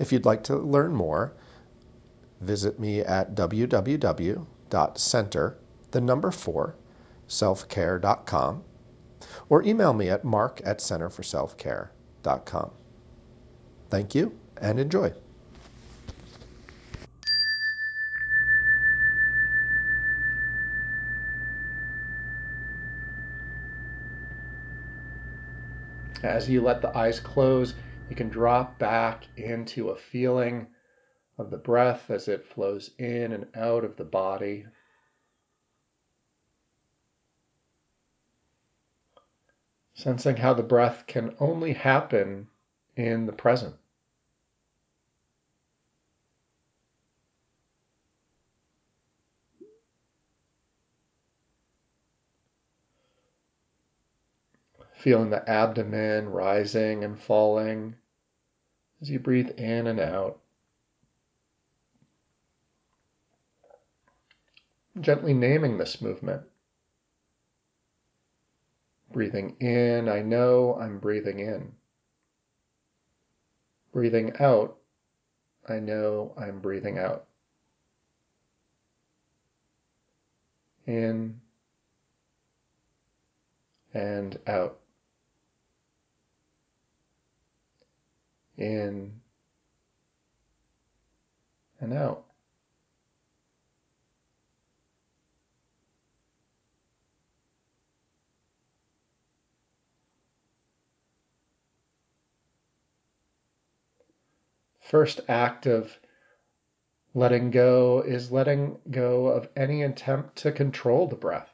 If you'd like to learn more, visit me at www.center, the number 4, selfcare.com, or email me at mark at centerforselfcare.com. Thank you and enjoy. As you let the eyes close, you can drop back into a feeling of the breath as it flows in and out of the body. Sensing how the breath can only happen in the present. Feeling the abdomen rising and falling as you breathe in and out. Gently naming this movement. Breathing in, I know I'm breathing in. Breathing out, I know I'm breathing out. In and out. In and out. first act of letting go is letting go of any attempt to control the breath.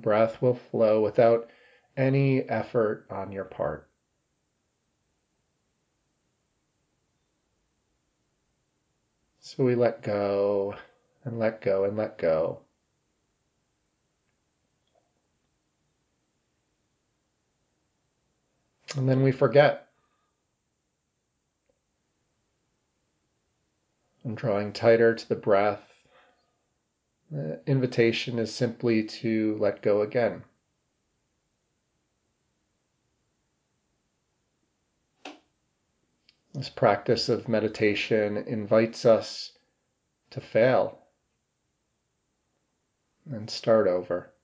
Breath will flow without any effort on your part. So we let go and let go and let go. And then we forget. And drawing tighter to the breath. The invitation is simply to let go again. This practice of meditation invites us to fail and start over.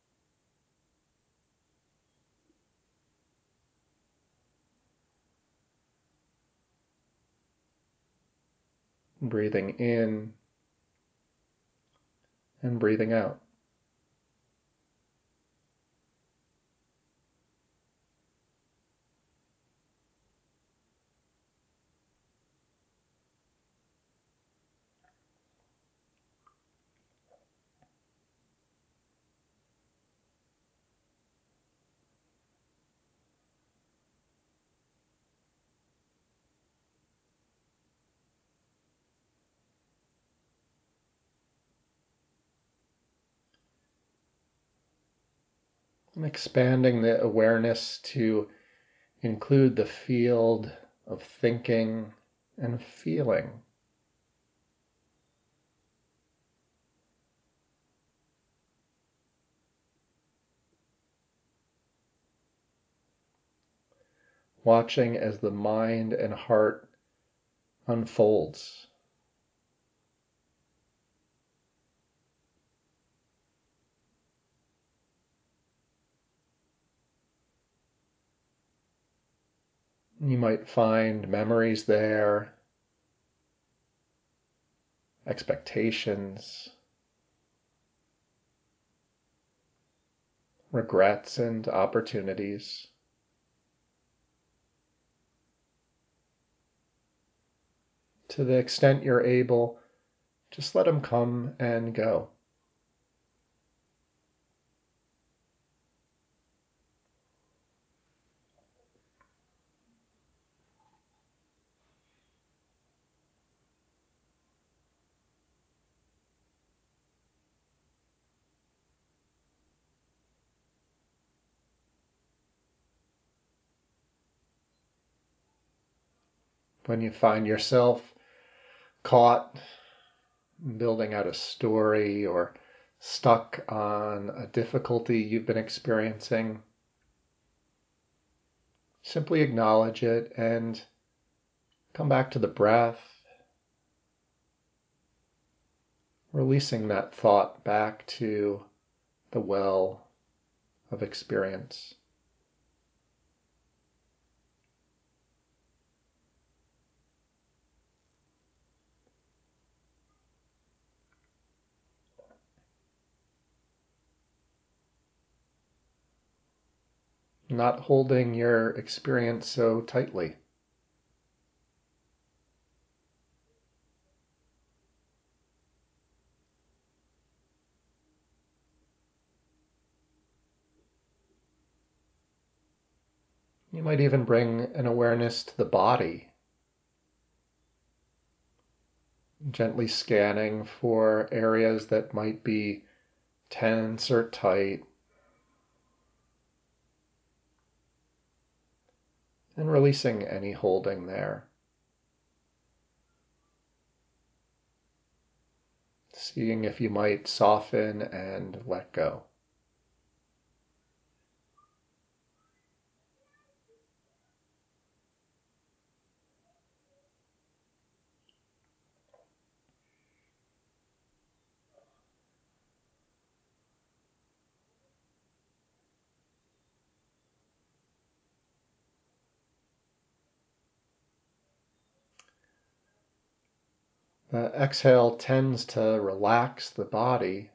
breathing in and breathing out. And expanding the awareness to include the field of thinking and feeling. Watching as the mind and heart unfolds. You might find memories there, expectations, regrets, and opportunities. To the extent you're able, just let them come and go. When you find yourself caught building out a story or stuck on a difficulty you've been experiencing, simply acknowledge it and come back to the breath, releasing that thought back to the well of experience. Not holding your experience so tightly. You might even bring an awareness to the body, gently scanning for areas that might be tense or tight. And releasing any holding there. Seeing if you might soften and let go. The exhale tends to relax the body,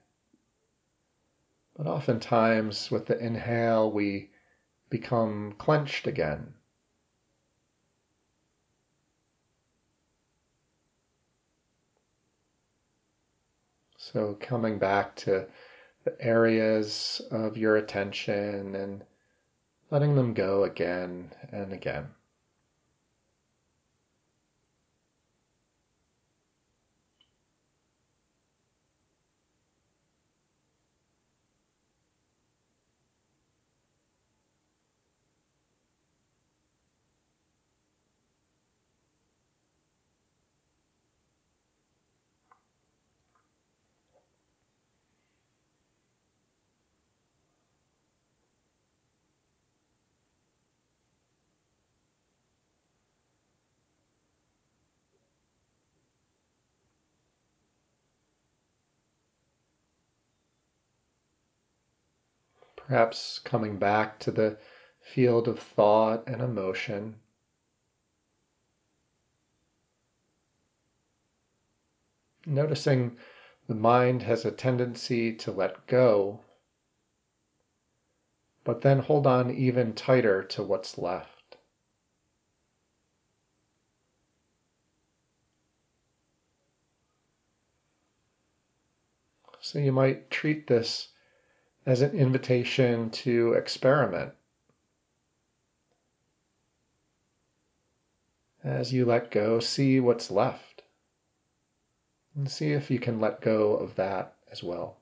but oftentimes with the inhale we become clenched again. So, coming back to the areas of your attention and letting them go again and again. Perhaps coming back to the field of thought and emotion. Noticing the mind has a tendency to let go, but then hold on even tighter to what's left. So you might treat this as an invitation to experiment. As you let go, see what's left. And see if you can let go of that as well.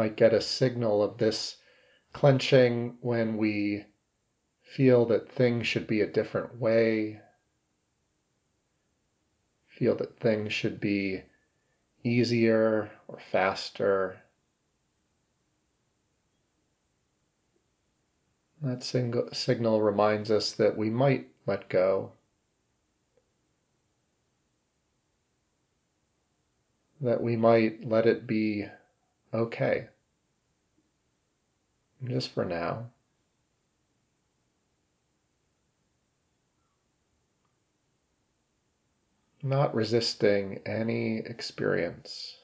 Might get a signal of this clenching when we feel that things should be a different way, feel that things should be easier or faster. That single signal reminds us that we might let go, that we might let it be okay. Just for now. Not resisting any experience.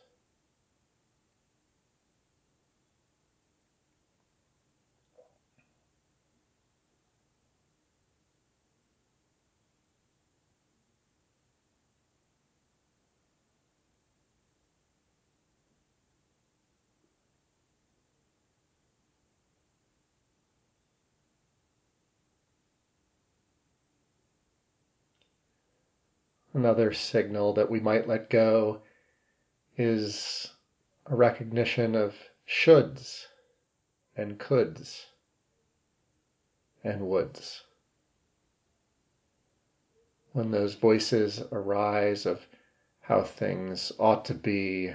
Another signal that we might let go is a recognition of shoulds and coulds and woulds. When those voices arise of how things ought to be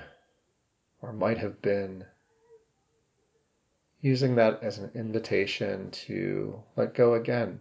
or might have been, using that as an invitation to let go again.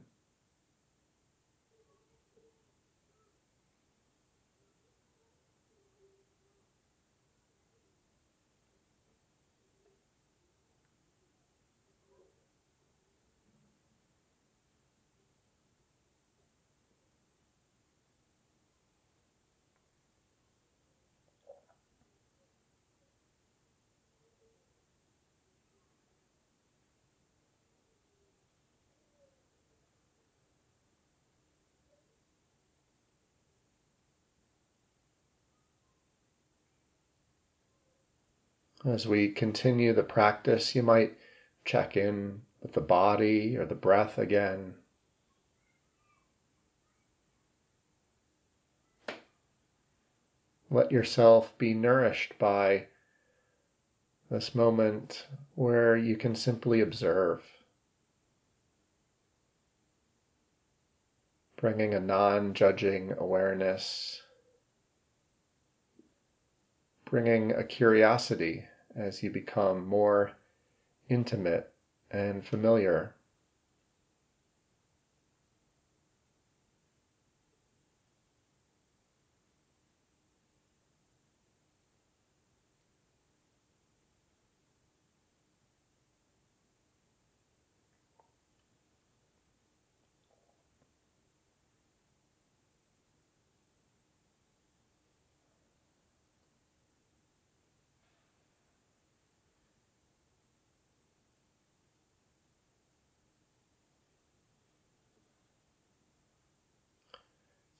As we continue the practice, you might check in with the body or the breath again. Let yourself be nourished by this moment where you can simply observe, bringing a non judging awareness, bringing a curiosity as you become more intimate and familiar.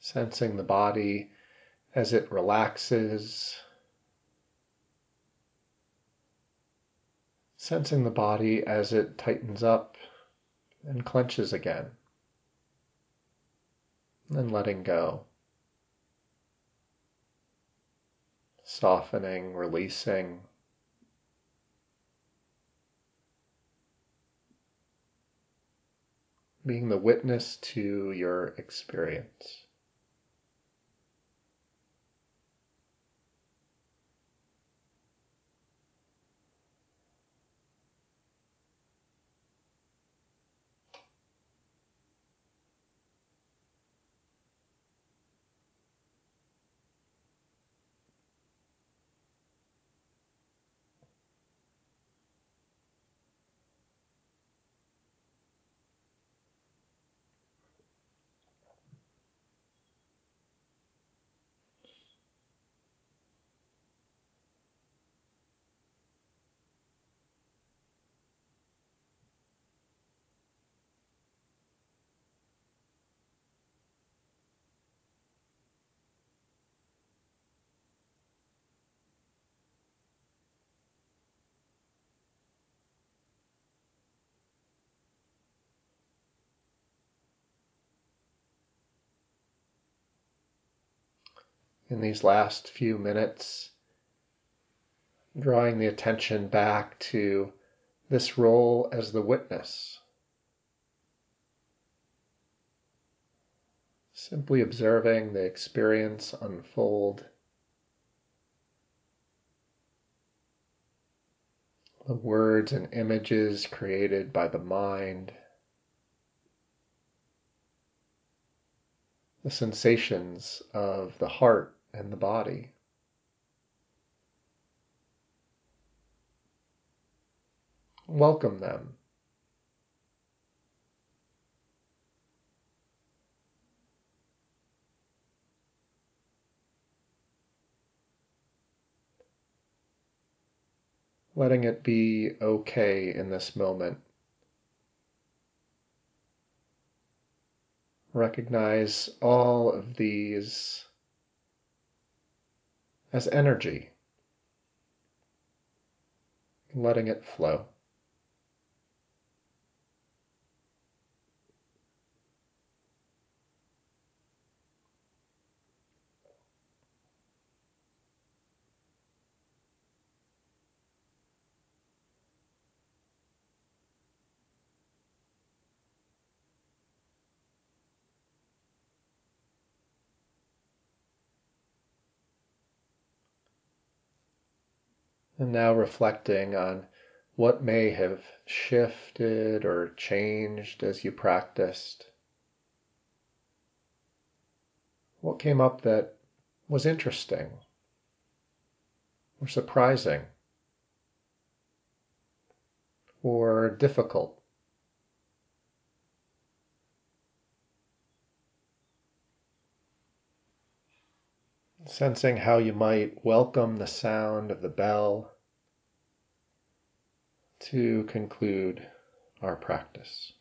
Sensing the body as it relaxes, sensing the body as it tightens up and clenches again, and letting go. Softening, releasing. Being the witness to your experience. In these last few minutes, drawing the attention back to this role as the witness. Simply observing the experience unfold. The words and images created by the mind. The sensations of the heart and the body. Welcome them. Letting it be okay in this moment. Recognize all of these as energy, letting it flow. And now reflecting on what may have shifted or changed as you practiced. What came up that was interesting or surprising or difficult? Sensing how you might welcome the sound of the bell to conclude our practice.